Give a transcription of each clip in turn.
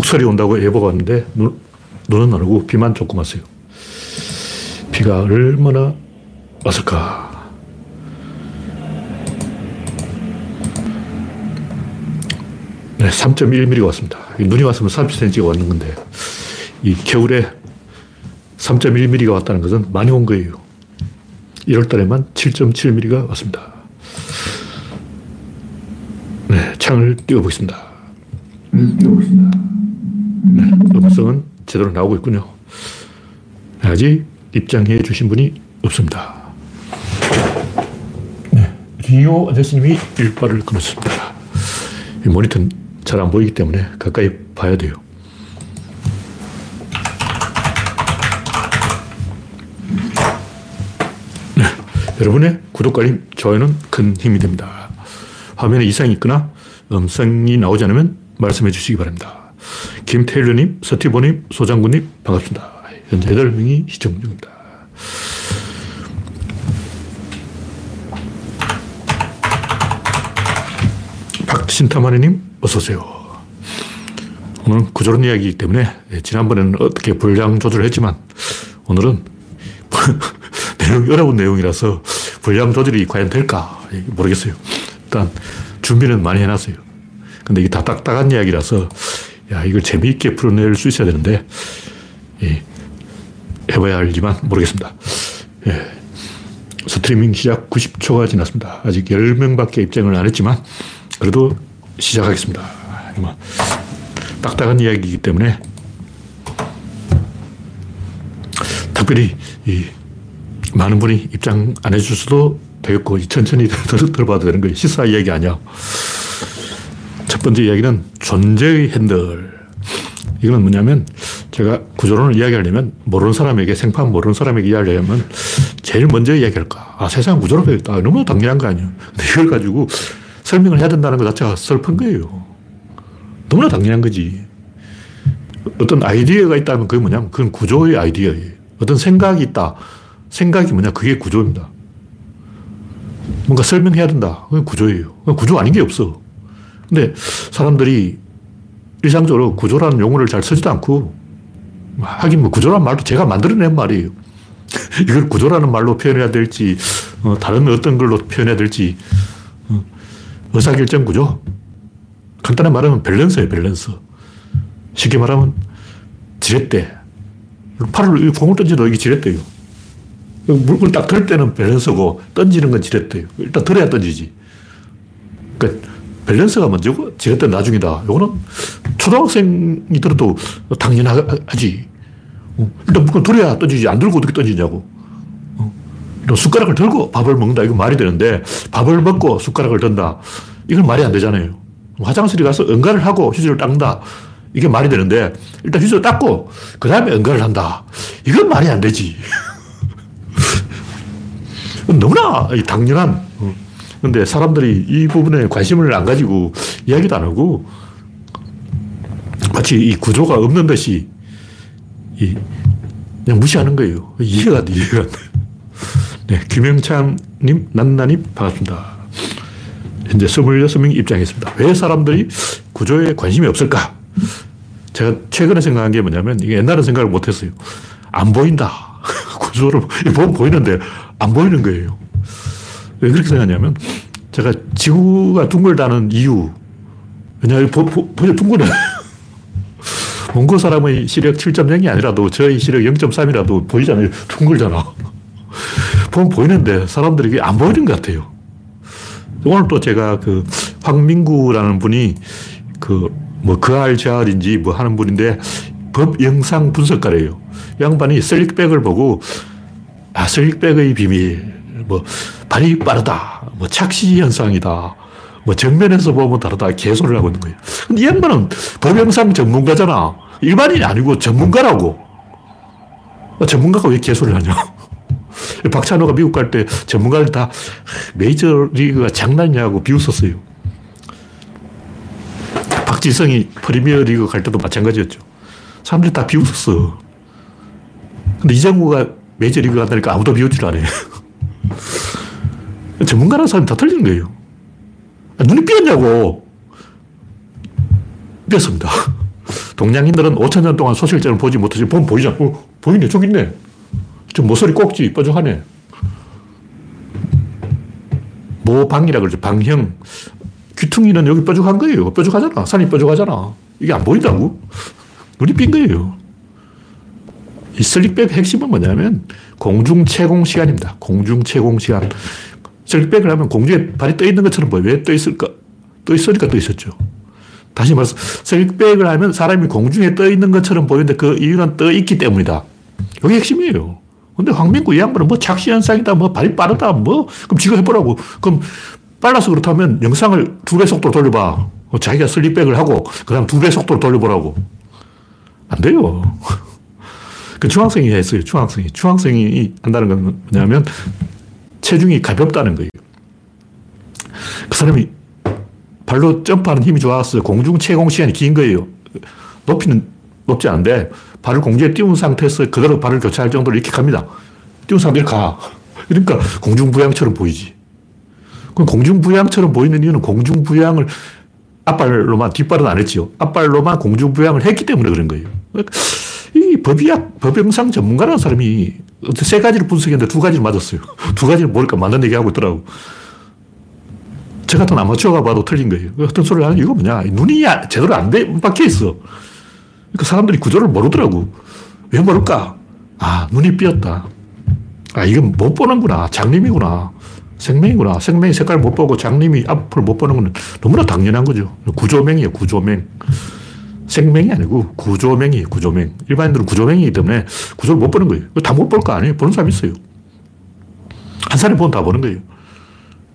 폭설이 온다고 예보가 왔는데 눈, 눈은 안 오고 비만 조금 왔어요. 비가 얼마나 왔을까? 네, 3.1mm가 왔습니다. 눈이 왔으면 30cm가 왔는 건데, 이 겨울에 3.1mm가 왔다는 것은 많이 온 거예요. 1월 달에만 7.7mm가 왔습니다. 네, 창을 띄워보겠습니다. 띄워보겠습니다. 네, 음성은 제대로 나오고 있군요. 아직 입장해 주신 분이 없습니다. 네, 리오 아저씨님이 일발을 끊었습니다. 모니터는 잘 안 보이기 때문에 가까이 봐야 돼요. 네, 여러분의 구독과 좋아요는 큰 힘이 됩니다. 화면에 이상이 있거나 음성이 나오지 않으면 말씀해 주시기 바랍니다. 김태일러님, 서티보님, 소장군님, 반갑습니다. 현재 8명이 시청 중입니다. 박신타마니님, 어서오세요. 오늘은 구조론 이야기이기 때문에 예, 지난번에는 어떻게 분량 조절을 했지만 오늘은 내용이 어려운 내용이라서 분량 조절이 과연 될까 모르겠어요. 일단 준비는 많이 해놨어요. 근데 이게 다 딱딱한 이야기라서 야 이걸 재미있게 풀어낼 수 있어야 되는데 예, 해봐야 알지만 모르겠습니다. 예. 스트리밍 시작 90초가 지났습니다. 아직 10명밖에 입장을 안 했지만 그래도 시작하겠습니다. 뭐 딱딱한 이야기이기 때문에 특별히 이 많은 분이 입장 안 해줄 수도 되겠고 천천히 들어봐도 되는 거예요. 시사 이야기 아니야. 첫 번째 이야기는 존재의 핸들. 이거는 뭐냐면 제가 구조론을 이야기하려면 모르는 사람에게 생판 모르는 사람에게 이야기하려면 제일 먼저 이야기할까. 아, 세상 구조로 되어 있다. 너무 당연한 거 아니에요. 근데 이걸 가지고 설명을 해야 된다는 것 자체가 슬픈 거예요. 너무나 당연한 거지. 어떤 아이디어가 있다면 그게 뭐냐면 그건 구조의 아이디어예요. 어떤 생각이 있다. 생각이 뭐냐? 그게 구조입니다. 뭔가 설명해야 된다. 그건 구조예요. 구조 아닌 게 없어. 근데 사람들이 일상적으로 구조라는 용어를 잘 쓰지도 않고 하긴 뭐 구조라는 말도 제가 만들어낸 말이에요. 이걸 구조라는 말로 표현해야 될지 어, 다른 어떤 걸로 표현해야 될지 어, 의사결정 구조. 간단히 말하면 밸런스예요, 밸런스. 쉽게 말하면 지렛대. 팔을 공을 던져도 이게 지렛대요. 물건을 딱 들 때는 밸런스고 던지는 건 지렛대요. 일단 들어야 던지지. 그러니까 밸런스가 먼저고 지렛대 나중이다. 이거는 초등학생이 들어도 당연하지. 어, 일단 물건 들어야 던지지. 안 들고 어떻게 던지냐고. 어, 숟가락을 들고 밥을 먹는다. 이건 말이 되는데 밥을 먹고 숟가락을 든다. 이건 말이 안 되잖아요. 화장실에 가서 응가를 하고 휴지를 닦는다. 이게 말이 되는데 일단 휴지를 닦고 그 다음에 응가를 한다. 이건 말이 안 되지. 너무나 당연한. 근데 사람들이 이 부분에 관심을 안 가지고 이야기도 안 하고 마치 이 구조가 없는 듯이 그냥 무시하는 거예요. 이해가 안 돼, 이해가 안 돼. 네, 김영창님, 난나님, 반갑습니다. 현재 26명이 입장했습니다. 왜 사람들이 구조에 관심이 없을까? 제가 최근에 생각한 게 뭐냐면, 이게 옛날에 생각을 못 했어요. 안 보인다. 구조를 보면 보이는데 안 보이는 거예요. 왜 그렇게 생각하냐면, 제가 지구가 둥글다는 이유, 왜냐하면 보, 보, 보 둥글어요. 몽고 사람의 시력 7.0이 아니라도 저의 시력 0.3이라도 보이잖아요. 둥글잖아. 보면 보이는데 사람들이 안 보이는 것 같아요. 오늘 또 제가 그 황민구라는 분이 그뭐 그알 저알인지 뭐 하는 분인데 법 영상 분석가래요. 양반이 슬릭백을 보고 아 슬릭백의 비밀 뭐 발이 빠르다 뭐 착시 현상이다 뭐 정면에서 보면 다르다 개소리를 하고 있는 거예요. 근데 이 양반은 법 영상 전문가잖아. 일반인이 아니고 전문가라고. 전문가가 왜 개소리를 하냐. 박찬호가 미국 갈 때 전문가들 다 메이저리그가 장난이냐고 비웃었어요. 박지성이 프리미어리그 갈 때도 마찬가지였죠. 사람들이 다 비웃었어. 근데 이장구가 메이저리그 간다니까 아무도 비웃질 않아요. 전문가라는 사람이 다 틀리는 거예요. 눈이 삐었냐고. 삐었습니다. 동양인들은 5천 년 동안 소실점을 보지 못하지 보면 보이잖아. 어, 보이네. 저기 있네. 저 모서리 꼭지 뾰족하네. 모방이라 그러죠. 방형. 귀퉁이는 여기 뾰족한 거예요. 뾰족하잖아. 산이 뾰족하잖아. 이게 안 보인다고? 눈이 삔 거예요. 이 슬릭백 핵심은 뭐냐면 공중 채공 시간입니다. 공중 채공 시간. 슬릭백을 하면 공중에 발이 떠 있는 것처럼 보여. 왜떠 있을까? 떠 있으니까 떠 있었죠. 다시 말해서 슬릭백을 하면 사람이 공중에 떠 있는 것처럼 보이는데 그 이유는 떠 있기 때문이다. 이게 핵심이에요. 근데 황민구 이 양반은 뭐 착시현상이다, 뭐 발이 빠르다, 뭐, 그럼 지가 해보라고. 그럼 빨라서 그렇다면 영상을 두 배 속도로 돌려봐. 뭐 자기가 슬립백을 하고, 그 다음 두 배 속도로 돌려보라고. 안 돼요. 그 중학생이 했어요. 중학생이. 중학생이 한다는 건 뭐냐면 체중이 가볍다는 거예요. 그 사람이 발로 점프하는 힘이 좋아서 공중 채공 시간이 긴 거예요. 높이는 높지 않은데 발을 공중에 띄운 상태에서 그대로 발을 교차할 정도로 이렇게 갑니다. 띄운 상태로 가. 그러니까 공중부양처럼 보이지. 그럼 공중부양처럼 보이는 이유는 공중부양을 앞발로만, 뒷발은 안 했죠. 앞발로만 공중부양을 했기 때문에 그런 거예요. 이 법의학, 법영상 전문가라는 사람이 세 가지를 분석했는데 두 가지를 맞았어요. 두 가지를 모르니까 맞는 얘기 하고 있더라고. 저 같은 아마추어가 봐도 틀린 거예요. 그 어떤 소리를 하는 이유가 뭐냐. 눈이 제대로 안 돼, 박혀 있어. 그러니까 사람들이 구조를 모르더라고. 왜 모를까? 아, 눈이 삐었다. 아, 이건 못 보는구나. 장님이구나. 생명이구나. 생명의 색깔 못 보고 장님이 앞을 못 보는 건 너무나 당연한 거죠. 구조맹이에요, 구조맹. 생명이 아니고 구조맹이에요, 구조맹. 일반인들은 구조맹이기 때문에 구조를 못 보는 거예요. 다 못 볼 거 아니에요. 보는 사람 있어요. 한 사람이 보면 다 보는 거예요.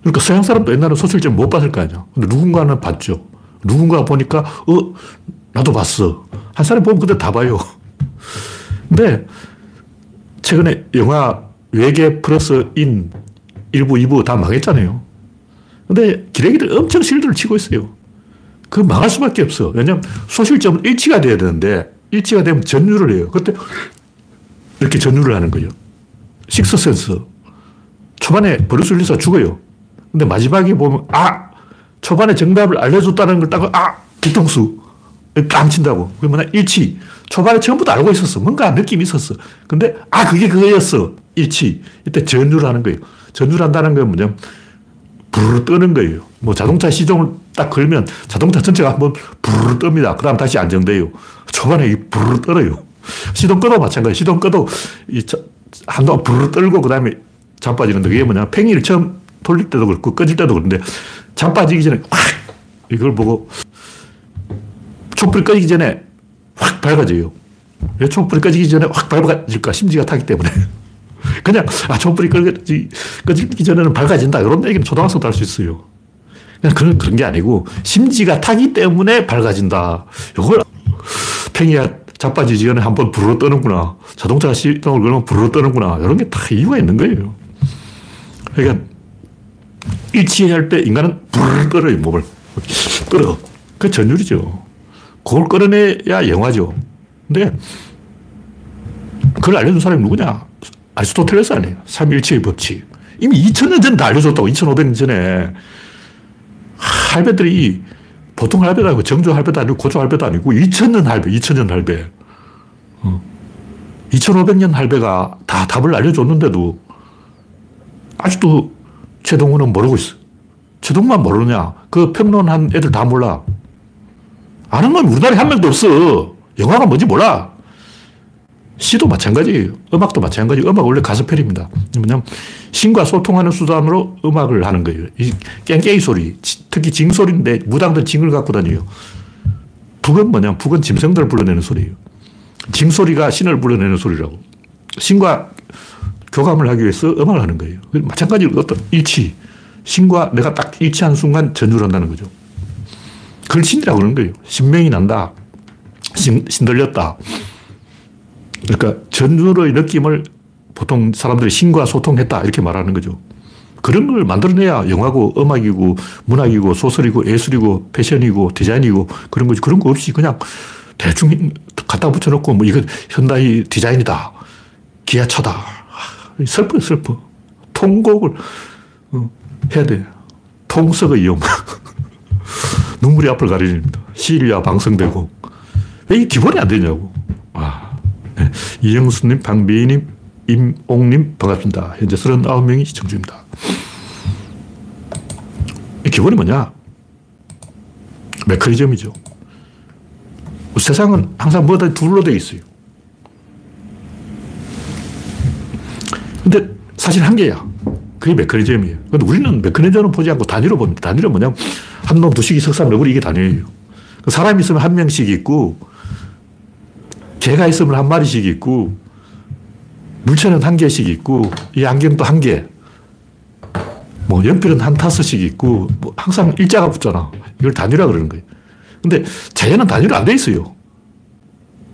그러니까 서양 사람도 옛날에 소설점 못 봤을 거 아니야. 근데 누군가는 봤죠. 누군가 보니까, 어, 나도 봤어. 한 사람이 보면 그때 다 봐요. 근데 최근에 영화 외계 플러스 인 1부, 2부 다 망했잖아요. 근데 기레기들 엄청 실드를 치고 있어요. 그 망할 수밖에 없어. 왜냐면 소실점은 일치가 돼야 되는데 일치가 되면 전율을 해요. 그때 이렇게 전율을 하는 거예요. 식스센스. 초반에 브루스 윌리스가 죽어요. 근데 마지막에 보면 아! 초반에 정답을 알려줬다는 걸 딱, 아! 뒤통수. 깜친다고. 그게 뭐냐? 일치. 초반에 처음부터 알고 있었어. 뭔가 느낌이 있었어. 근데, 아, 그게 그거였어. 일치. 이때 전류를 하는 거예요. 전류를 한다는 건 뭐냐면, 부르르 뜨는 거예요. 뭐 자동차 시동을 딱 걸면 자동차 전체가 한번 부르르 뜹니다. 그 다음 다시 안정돼요. 초반에 부르르 떨어요. 시동 꺼도 마찬가지. 시동 꺼도 이 한동안 부르르 떨고 그 다음에 잠 빠지는데 그게 뭐냐. 팽이를 처음 돌릴 때도 그렇고 꺼질 때도 그런데 잠 빠지기 전에 확 이걸 보고 촛불이 꺼지기 전에 확 밝아져요. 왜 촛불이 꺼지기 전에 확 밝아질까? 심지가 타기 때문에. 그냥, 아, 촛불이 꺼지, 꺼지기 전에는 밝아진다. 이런 얘기는 초등학생도 할 수 있어요. 그런, 그런 게 아니고, 심지가 타기 때문에 밝아진다. 이걸 팽이야 자빠지기 전에 한번 부르르 떠는구나. 자동차가 시동을 걸면 부르르 떠는구나. 이런 게 다 이유가 있는 거예요. 그러니까, 일치할 때 인간은 부르르 떨어요, 몸을. 끌어. 그 전율이죠. 그걸 끌어내야 영화죠. 근데 그걸 알려준 사람이 누구냐? 아리스토텔레스 아니에요. 삼일체의 법칙. 이미 2000년 전에 다 알려줬다고, 2500년 전에. 할배들이 보통 할배도 아니고 정조 할배도 아니고 고조 할배도 아니고 2000년 할배, 2000년 할배. 어. 2500년 할배가 다 답을 알려줬는데도 아직도 최동훈은 모르고 있어. 최동만 모르냐? 그 평론한 애들 다 몰라. 아는 건 우리나라에 한 명도 없어. 영화가 뭔지 몰라. 시도 마찬가지예요. 음악도 마찬가지. 음악 원래 가스펠입니다. 뭐냐면 신과 소통하는 수단으로 음악을 하는 거예요. 이 깽깽이 소리, 특히 징 소리인데 무당들 징을 갖고 다녀요. 북은 뭐냐면 북은 짐승들을 불러내는 소리예요. 징 소리가 신을 불러내는 소리라고. 신과 교감을 하기 위해서 음악을 하는 거예요. 마찬가지로 어떤 일치, 신과 내가 딱 일치한 순간 전율을 한다는 거죠. 그걸 신이라고 그러는 거예요. 신명이 난다. 신, 신들렸다. 그러니까 전율의 느낌을 보통 사람들이 신과 소통했다. 이렇게 말하는 거죠. 그런 걸 만들어내야 영화고 음악이고 문학이고 소설이고 예술이고 패션이고 디자인이고 그런 거지. 그런 거 없이 그냥 대충 갖다 붙여놓고 뭐 이건 현代디자인이다. 기아차다. 슬퍼, 슬퍼. 통곡을 어, 해야 돼. 통석의 위험. 눈물이 앞을 가리립니다. 시일야 방성되고 왜 이 기본이 안 되냐고. 와. 네. 이영수님, 박미희님, 임옥님, 반갑습니다. 현재 39명이 시청 중입니다. 이 기본이 뭐냐? 메커니즘이죠. 세상은 항상 뭐든 둘로 되어 있어요. 근데 사실 한계야. 그게 메커니즘이에요. 근데 우리는 메커니즘을 보지 않고 단위로 봅니다. 단위로 뭐냐면 한 놈, 두 식이 석삼, 너구리 이게 단위예요. 그 사람이 있으면 한 명씩 있고 개가 있으면 한 마리씩 있고 물체는 한 개씩 있고 이 안경도 한 개. 뭐 연필은 한 타스씩 있고 뭐 항상 일자가 붙잖아. 이걸 단위라 그러는 거예요. 근데 자연은 단위로 안 돼 있어요.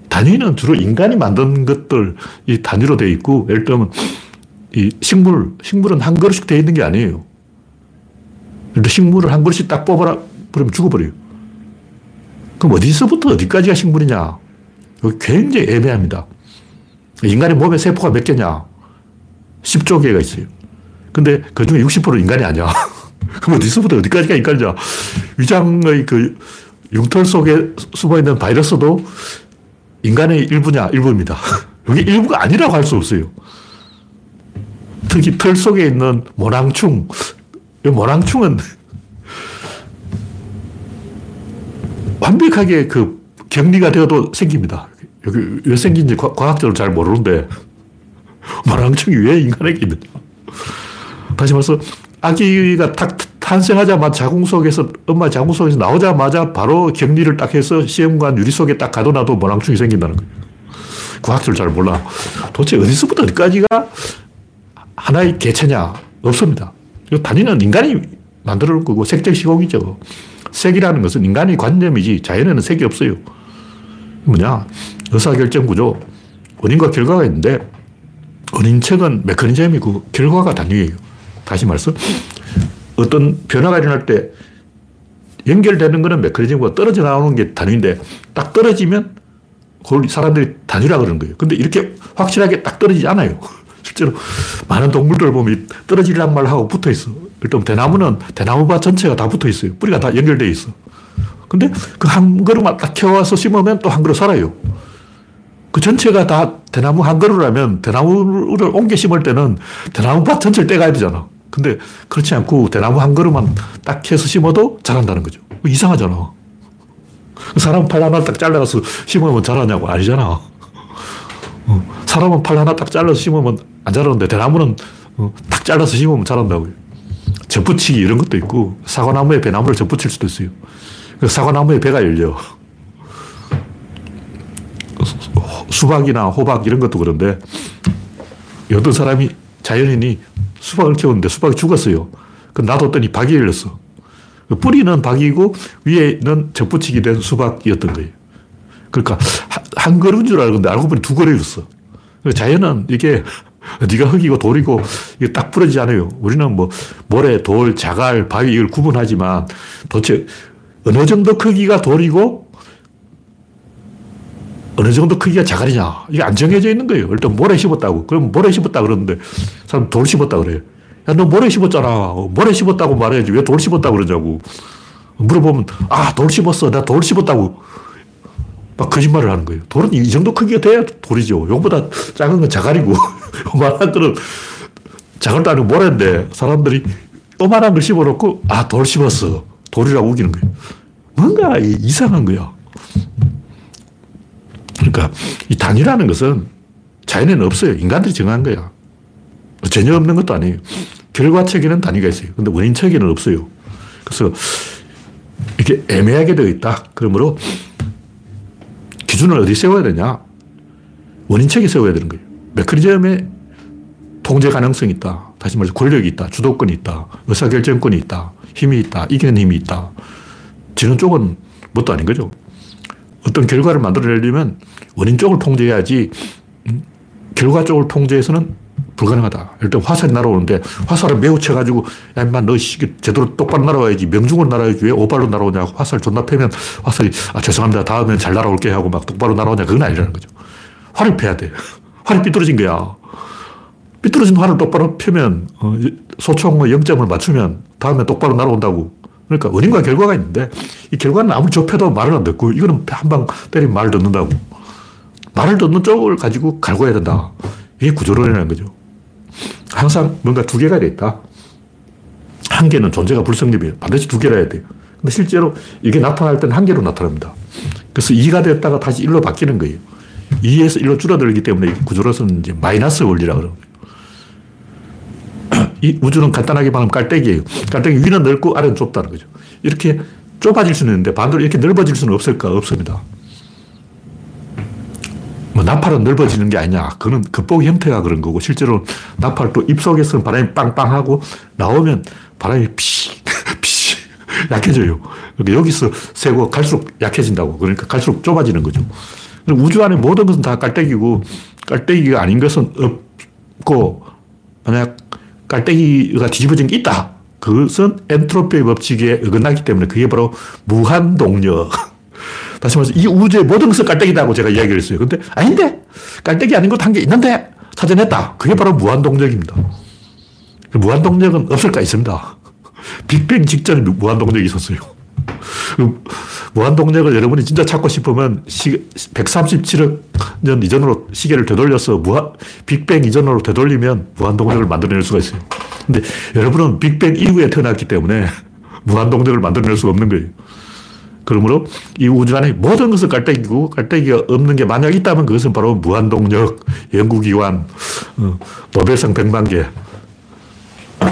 단위는 주로 인간이 만든 것들 이 단위로 돼 있고 예를 들면 이 식물, 식물은 한 그릇씩 되어 있는 게 아니에요. 식물을 한 그릇씩 딱 뽑아라, 그러면 죽어버려요. 그럼 어디서부터 어디까지가 식물이냐? 굉장히 애매합니다. 인간의 몸에 세포가 몇 개냐? 10조 개가 있어요. 근데 그 중에 60% 인간이 아니야. 그럼 어디서부터 어디까지가 인간이냐? 위장의 그 융털 속에 숨어 있는 바이러스도 인간의 일부냐? 일부입니다. 여기 일부가 아니라고 할 수 없어요. 특히 털 속에 있는 모낭충. 이 모낭충은 완벽하게 그 격리가 되어도 생깁니다. 여기 왜 생긴지 과학적으로 잘 모르는데 모낭충이 왜 인간에게 있느냐. 다시 말해서 아기가 탁 탄생하자마자 자궁 속에서 엄마 자궁 속에서 나오자마자 바로 격리를 딱 해서 시험관 유리 속에 딱 가둬놔도 모낭충이 생긴다는 거예요. 과학적으로 잘 몰라. 도대체 어디서부터 어디까지가 하나의 개체냐? 없습니다. 단위는 인간이 만들어 놓은 거고 색적 시공이죠. 색이라는 것은 인간의 관념이지 자연에는 색이 없어요. 뭐냐? 의사결정 구조. 원인과 결과가 있는데 원인책은 메커니즘이고 결과가 단위예요. 다시 말해서 어떤 변화가 일어날 때 연결되는 거는 메커니즘과 떨어져 나오는 게 단위인데 딱 떨어지면 그걸 사람들이 단위라 그러는 거예요. 근데 이렇게 확실하게 딱 떨어지지 않아요. 실제로 많은 동물들을 보면 떨어지란 말 하고 붙어 있어. 일단 대나무는 대나무밭 전체가 다 붙어 있어요. 뿌리가 다 연결되어 있어. 근데 그 한 그루만 딱 키워서 심으면 또 한 그루 살아요. 그 전체가 다 대나무 한 그루라면 대나무를 옮겨 심을 때는 대나무밭 전체를 떼가야 되잖아. 근데 그렇지 않고 대나무 한 그루만 딱 해서 심어도 자란다는 거죠. 이상하잖아. 사람 팔 하나 딱 잘라서 심으면 자라냐고 아니잖아. 어, 사람은 팔 하나 딱 잘라서 심으면 안 자라는데 대나무는 어, 딱 잘라서 심으면 자란다고요. 접붙이기 이런 것도 있고 사과나무에 배나무를 접붙일 수도 있어요. 사과나무에 배가 열려. 수박이나 호박 이런 것도 그런데 어떤 사람이 자연인이 수박을 키웠는데 수박이 죽었어요. 그 놔뒀더니 박이 열렸어. 그 뿌리는 박이고 위에는 접붙이게 된 수박이었던 거예요. 그러니까 한 그루인 줄 알았는데 알고 보니 두 그루였어. 자연은 이게 네가 흙이고 돌이고 이게 딱 부러지지 않아요. 우리는 뭐 모래, 돌, 자갈, 바위 이걸 구분하지만 도대체 어느 정도 크기가 돌이고 어느 정도 크기가 자갈이냐. 이게 안 정해져 있는 거예요. 일단 모래 씹었다고. 그럼 모래 씹었다 그러는데 사람 돌 씹었다 그래요. 야, 너 모래 씹었잖아. 모래 씹었다고 말해야지. 왜돌 씹었다고 그러냐고. 물어보면, 아, 돌 씹었어. 나돌 씹었다고. 막 거짓말을 하는 거예요. 돌은 이 정도 크기가 돼야 돌이죠. 용보다 작은 건 자갈이고, 요만한 거는 자갈도 아니고 모래인데 사람들이 또만한 걸 씹어놓고, 아, 돌 씹었어. 돌이라고 우기는 거예요. 뭔가 이상한 거야. 그러니까 이 단위라는 것은 자연에는 없어요. 인간들이 정한 거야. 전혀 없는 것도 아니에요. 결과책에는 단위가 있어요. 근데 원인책에는 없어요. 그래서 이렇게 애매하게 되어 있다. 그러므로 기준을 어디 세워야 되냐? 원인책에 세워야 되는 거예요. 메커니즘에 통제 가능성이 있다. 다시 말해서 권력이 있다. 주도권이 있다. 의사결정권이 있다. 힘이 있다. 이기는 힘이 있다. 지는 쪽은 뭣도 아닌 거죠. 어떤 결과를 만들어내려면 원인 쪽을 통제해야지 음, 결과 쪽을 통제해서는 불가능하다. 일단 화살이 날아오는데 화살을 매우 쳐가지고 야 임마 너 제대로 똑바로 날아와야지 명중으로 날아야지 왜 오발로 날아오냐 화살 존나 패면 화살이 아 죄송합니다 다음엔 잘 날아올게 하고 막 똑바로 날아오냐 그건 아니라는 거죠. 활을 패야 돼. 활이 삐뚤어진 거야. 삐뚤어진 활을 똑바로 펴면 어, 소총 0점을 맞추면 다음에 똑바로 날아온다고. 그러니까 원인과 결과가 있는데 이 결과는 아무리 좁혀도 말을 안 듣고 이거는 한 방 때리면 말을 듣는다고. 말을 듣는 쪽을 가지고 갈고야 된다. 이게 구조론이라는 거죠. 항상 뭔가 두 개가 있다. 한 개는 존재가 불성립이에요. 반드시 두 개라 해야 돼요. 근데 실제로 이게 나타날 때는 한 개로 나타납니다. 그래서 2가 됐다가 다시 1로 바뀌는 거예요. 2에서 1로 줄어들기 때문에 구조로서는 이제 마이너스 원리라 그러는 거예요. 이 우주는 간단하게 말하면 깔때기예요. 깔때기 위는 넓고 아래는 좁다는 거죠. 이렇게 좁아질 수는 있는데 반대로 이렇게 넓어질 수는 없을까? 없습니다. 뭐 나팔은 넓어지는 게 아니냐. 그거는 겉보기 형태가 그런 거고 실제로 나팔 또 입속에서는 바람이 빵빵하고 나오면 바람이 피, 피 약해져요. 그러니까 여기서 세고 갈수록 약해진다고. 그러니까 갈수록 좁아지는 거죠. 우주 안에 모든 것은 다 깔때기고 깔때기가 아닌 것은 없고 만약 깔때기가 뒤집어진 게 있다. 그것은 엔트로피의 법칙에 어긋나기 때문에 그게 바로 무한동력. 다시 말해서 이 우주의 모든 것은 깔때기다고 제가 이야기를 했어요. 근데 아닌데 깔때기 아닌 것 한 게 있는데 찾아냈다. 그게 바로 무한동력입니다. 무한동력은 없을까 있습니다. 빅뱅 직전에 무한동력이 있었어요. 그 무한동력을 여러분이 진짜 찾고 싶으면 137억 년 이전으로 시계를 되돌려서 무한, 빅뱅 이전으로 되돌리면 무한동력을 만들어낼 수가 있어요. 근데 여러분은 빅뱅 이후에 태어났기 때문에 무한동력을 만들어낼 수가 없는 거예요. 그러므로 이 우주 안에 모든 것은 깔때기고 깔때기가 없는 게 만약 있다면 그것은 바로 무한동력, 연구기관, 어, 노벨상 100만 개.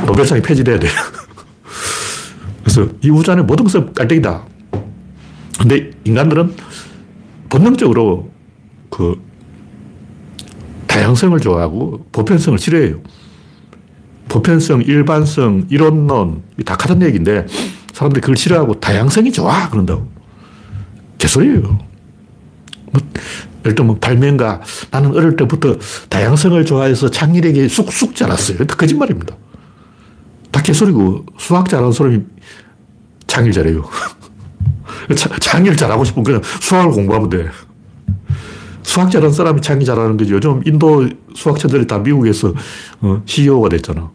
노벨상이 폐지돼야 돼요. 그래서 이 우주 안에 모든 것은 깔때기다. 근데 인간들은 본능적으로 그 다양성을 좋아하고 보편성을 싫어해요. 보편성, 일반성, 이론론, 다 같은 얘기인데 사람들이 그걸 싫어하고 다양성이 좋아 그런다고. 개소리예요. 뭐, 예를 들면 발명가, 나는 어릴 때부터 다양성을 좋아해서 창의력이 쑥쑥 자랐어요. 거짓말입니다. 다 개소리고 수학 잘하는 사람이 창의를 잘해요. 창의를 잘하고 싶으면 그냥 수학을 공부하면 돼. 수학 잘하는 사람이 창의 잘하는 거지. 요즘 인도 수학자들이 다 미국에서 어, CEO가 됐잖아.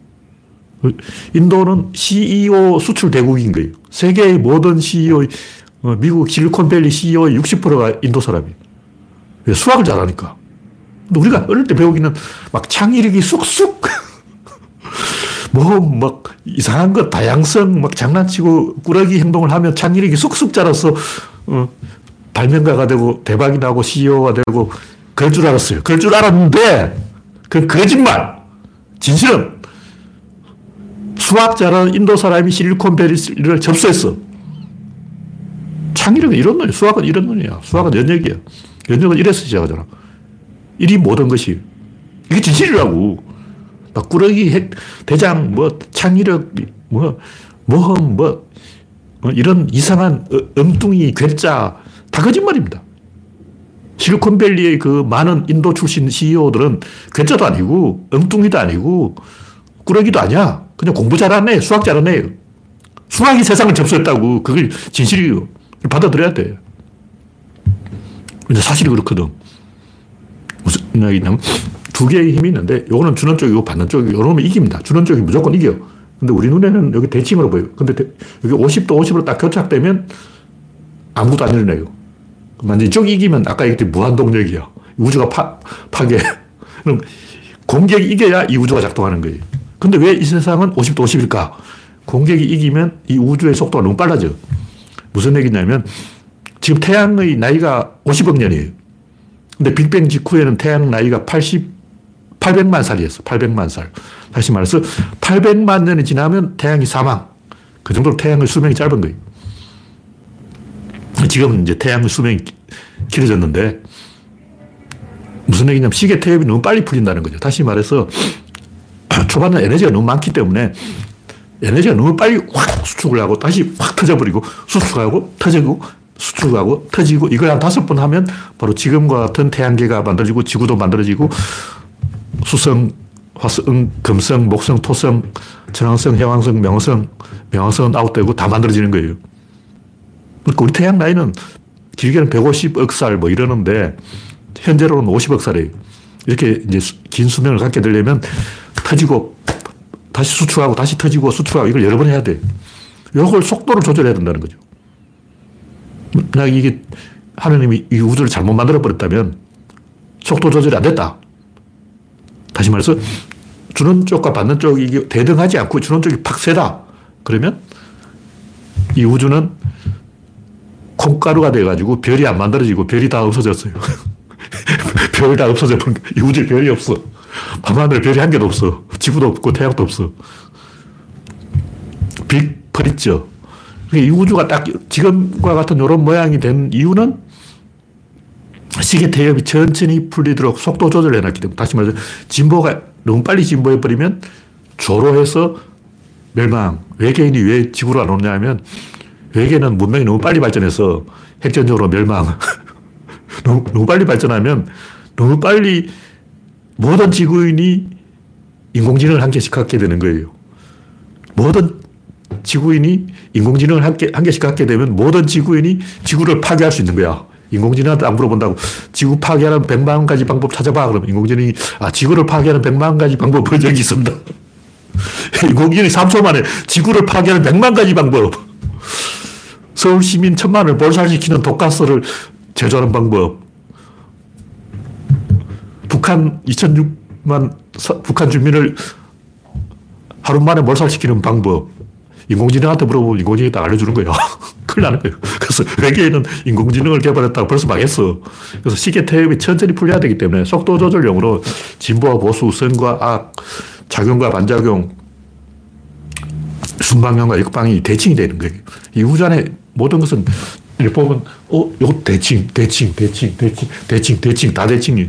인도는 CEO 수출 대국인 거예요. 세계의 모든 CEO, 어, 미국 실리콘밸리 CEO의 60%가 인도 사람이에요. 수학을 잘하니까. 우리가 어릴 때 배우기는 막 창의력이 쑥쑥 뭐, 막, 이상한 것, 다양성, 막 장난치고 꾸러기 행동을 하면 창의력이 쑥쑥 자라서, 어, 발명가가 되고, 대박이 나고, CEO가 되고, 그럴 줄 알았어요. 그럴 줄 알았는데, 그 거짓말! 진실은, 수학 잘하는 인도 사람이 실리콘밸리를 접수했어. 창의력은 이런 놈이야. 수학은 이런 놈이야. 수학은 연역이야. 연역은 이래서 시작하잖아. 일이 모든 것이. 이게 진실이라고. 막 꾸러기, 핵, 대장, 뭐, 창의력, 뭐, 모험, 뭐, 뭐, 이런 이상한 어, 엉뚱이, 괴짜, 다 거짓말입니다. 실리콘밸리의 그 많은 인도 출신 CEO들은 괴짜도 아니고, 엉뚱이도 아니고, 꾸러기도 아니야. 그냥 공부 잘하네, 수학 잘하네. 수학이 세상을 접수했다고. 그게 진실이에요. 받아들여야 돼. 근데 사실이 그렇거든. 무슨 이야기냐면, 두 개의 힘이 있는데 요거는 주는 쪽이고 받는 쪽이고 요놈이 이깁니다. 주는 쪽이 무조건 이겨. 근데 우리 눈에는 여기 대칭으로 보여요. 근데 여기 50도 50으로 딱 교착되면 아무것도 안 일어나요. 만약 이쪽이 이기면 아까 얘기했듯이 무한동력이야. 우주가 파, 파괴. 그럼 공격이 이겨야 이 우주가 작동하는 거예요. 근데 왜 이 세상은 50도 50일까? 공격이 이기면 이 우주의 속도가 너무 빨라져. 무슨 얘기냐면 지금 태양의 나이가 50억 년이에요. 근데 빅뱅 직후에는 태양 나이가 80 800만 살이었어. 800만 살. 다시 말해서 800만 년이 지나면 태양이 사망. 그 정도로 태양의 수명이 짧은 거예요. 지금은 이제 태양의 수명이 길어졌는데 무슨 얘기냐면 시계 태엽이 너무 빨리 풀린다는 거죠. 다시 말해서 초반에 에너지가 너무 많기 때문에 에너지가 너무 빨리 확 수축을 하고 다시 확 터져버리고 수축하고 터지고 수축하고 터지고 이걸 한 다섯 번 하면 바로 지금과 같은 태양계가 만들어지고 지구도 만들어지고 수성, 화성, 금성, 목성, 토성, 천왕성, 해왕성, 명성, 명성은 아웃되고 다 만들어지는 거예요. 그러니까 우리 태양 나이는 길게는 150억 살 뭐 이러는데 현재로는 50억 살이에요. 이렇게 이제 긴 수명을 갖게 되려면 터지고 다시 수축하고 다시 터지고 수축하고 이걸 여러 번 해야 돼. 이걸 속도를 조절해야 된다는 거죠. 만약 이게 하느님이 이 우주를 잘못 만들어 버렸다면 속도 조절이 안 됐다. 다시 말해서 주는 쪽과 받는 쪽이 대등하지 않고 주는 쪽이 팍 세다. 그러면 이 우주는 콩가루가 돼가지고 별이 안 만들어지고 별이 다 없어졌어요. 별이 다 없어져. 이 우주에 별이 없어. 밤하늘에 별이 한 개도 없어. 지구도 없고 태양도 없어. 빅펄 있죠. 이 우주가 딱 지금과 같은 이런 모양이 된 이유는 시계 태엽이 천천히 풀리도록 속도 조절을 해놨기 때문에 다시 말해서 진보가 너무 빨리 진보해버리면 조로해서 멸망. 외계인이 왜 지구로 안 오냐 하면 외계는 문명이 너무 빨리 발전해서 핵전적으로 멸망. 너무, 너무 빨리 발전하면 너무 빨리 모든 지구인이 인공지능을 한 개씩 갖게 되는 거예요. 모든 지구인이 인공지능을 한, 개, 한 개씩 갖게 되면 모든 지구인이 지구를 파괴할 수 있는 거야. 인공지능한테 안 물어본다고 지구 파괴하는 100만 가지 방법 찾아봐. 그러면 인공지능이 아, 지구를 파괴하는 100만 가지 방법 본 적이 있습니다. 인공지능이 3초 만에 지구를 파괴하는 100만 가지 방법. 서울 시민 천만을 몰살시키는 독가스를 제조하는 방법. 북한 2006만 북한 주민을 하루 만에 몰살시키는 방법. 인공지능한테 물어보면 인공지능이 딱 알려주는 거예요. 큰일 나는 거예요. 그래서 외계인은 인공지능을 개발했다고 벌써 망했어. 그래서 시계 태엽이 천천히 풀려야 되기 때문에 속도 조절용으로 진보와 보수, 선과 악, 작용과 반작용, 순방향과 역방이 대칭이 되는 거예요. 이 우주 에 모든 것은 이렇게 보면, 어, 요 대칭, 대칭, 대칭, 대칭, 대칭, 대칭, 다 대칭이에요.